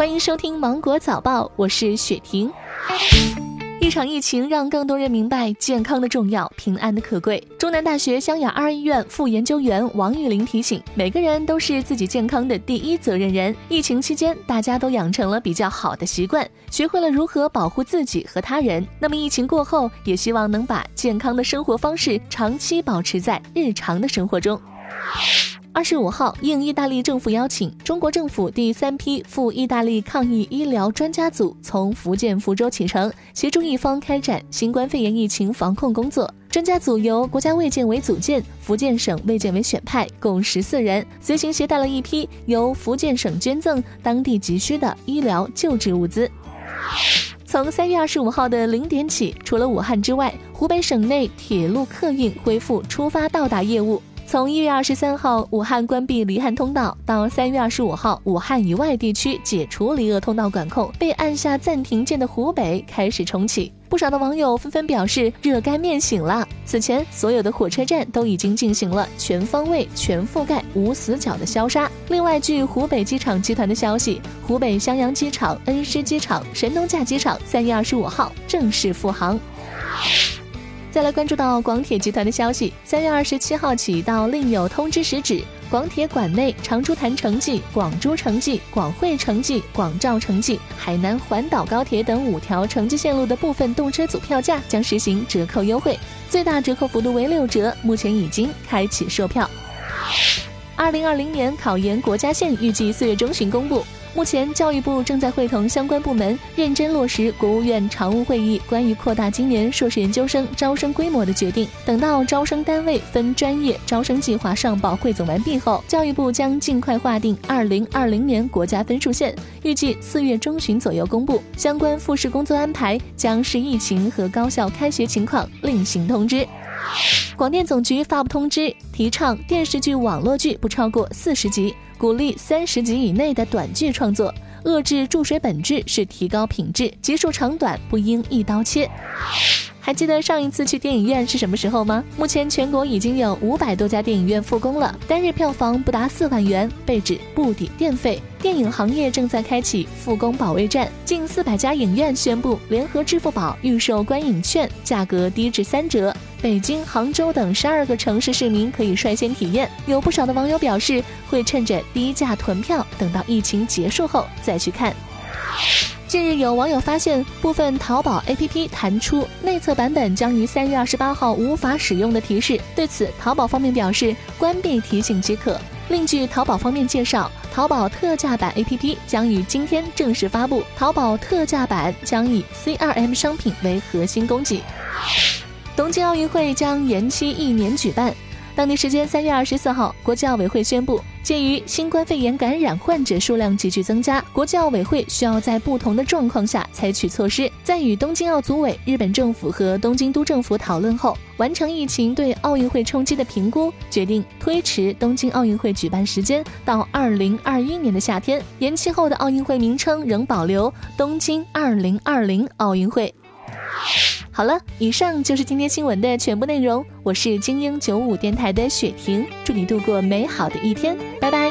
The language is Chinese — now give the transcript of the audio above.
欢迎收听《芒果早报》，我是雪婷。一场疫情让更多人明白健康的重要、平安的可贵。中南大学湘雅二医院副研究员王玉玲提醒：每个人都是自己健康的第一责任人。疫情期间，大家都养成了比较好的习惯，学会了如何保护自己和他人。那么疫情过后，也希望能把健康的生活方式长期保持在日常的生活中。二十五号，应意大利政府邀请，中国政府第三批赴意大利抗疫医疗专家组从福建福州启程，协助一方开展新冠肺炎疫情防控工作。专家组由国家卫健委组建，福建省卫健委选派，共十四人，随行携带了一批由福建省捐赠、当地急需的医疗救治物资。从三月二十五号的零点起，除了武汉之外，湖北省内铁路客运恢复出发到达业务。从一月二十三号武汉关闭离汉通道，到三月二十五号武汉以外地区解除离鄂通道管控，被按下暂停键的湖北开始重启。不少的网友纷纷表示热干面醒了。此前，所有的火车站都已经进行了全方位、全覆盖、无死角的消杀。另外，据湖北机场集团的消息，湖北襄阳机场、恩施机场、神农架机场三月二十五号正式复航。再来关注到广铁集团的消息，三月二十七号起到另有通知时止，广铁管内长株潭城际、广珠城际、广惠城际、广肇城际、海南环岛高铁等五条城际线路的部分动车组票价将实行折扣优惠，最大折扣幅度为六折，目前已经开启售票。二零二零年考研国家线预计四月中旬公布。目前，教育部正在会同相关部门认真落实国务院常务会议关于扩大今年硕士研究生招生规模的决定。等到招生单位分专业招生计划上报汇总完毕后，教育部将尽快划定二零二零年国家分数线，预计四月中旬左右公布。相关复试工作安排将视疫情和高校开学情况另行通知。广电总局发布通知，提倡电视剧、网络剧不超过四十集，鼓励三十集以内的短剧创作，遏制注水本质是提高品质，集数长短不应一刀切。还记得上一次去电影院是什么时候吗？目前全国已经有五百多家电影院复工了，单日票房不达四万元，被指不抵电费。电影行业正在开启复工保卫战，近四百家影院宣布联合支付宝预售观影券，价格低至三折。北京、杭州等十二个城市市民可以率先体验。有不少的网友表示，会趁着低价囤票，等到疫情结束后再去看。近日，有网友发现部分淘宝 APP 弹出内测版本将于三月二十八号无法使用的提示。对此，淘宝方面表示关闭提醒即可。另据淘宝方面介绍，淘宝特价版 APP 将于今天正式发布。淘宝特价版将以 CRM 商品为核心供给。东京奥运会将延期一年举办。当地时间三月二十四号，国际奥委会宣布，鉴于新冠肺炎感染患者数量急剧增加，国际奥委会需要在不同的状况下采取措施。在与东京奥组委、日本政府和东京都政府讨论后，完成疫情对奥运会冲击的评估，决定推迟东京奥运会举办时间到二零二一年的夏天。延期后的奥运会名称仍保留“东京二零二零奥运会”。好了，以上就是今天新闻的全部内容。我是精英九五电台的雪婷，祝你度过美好的一天，拜拜。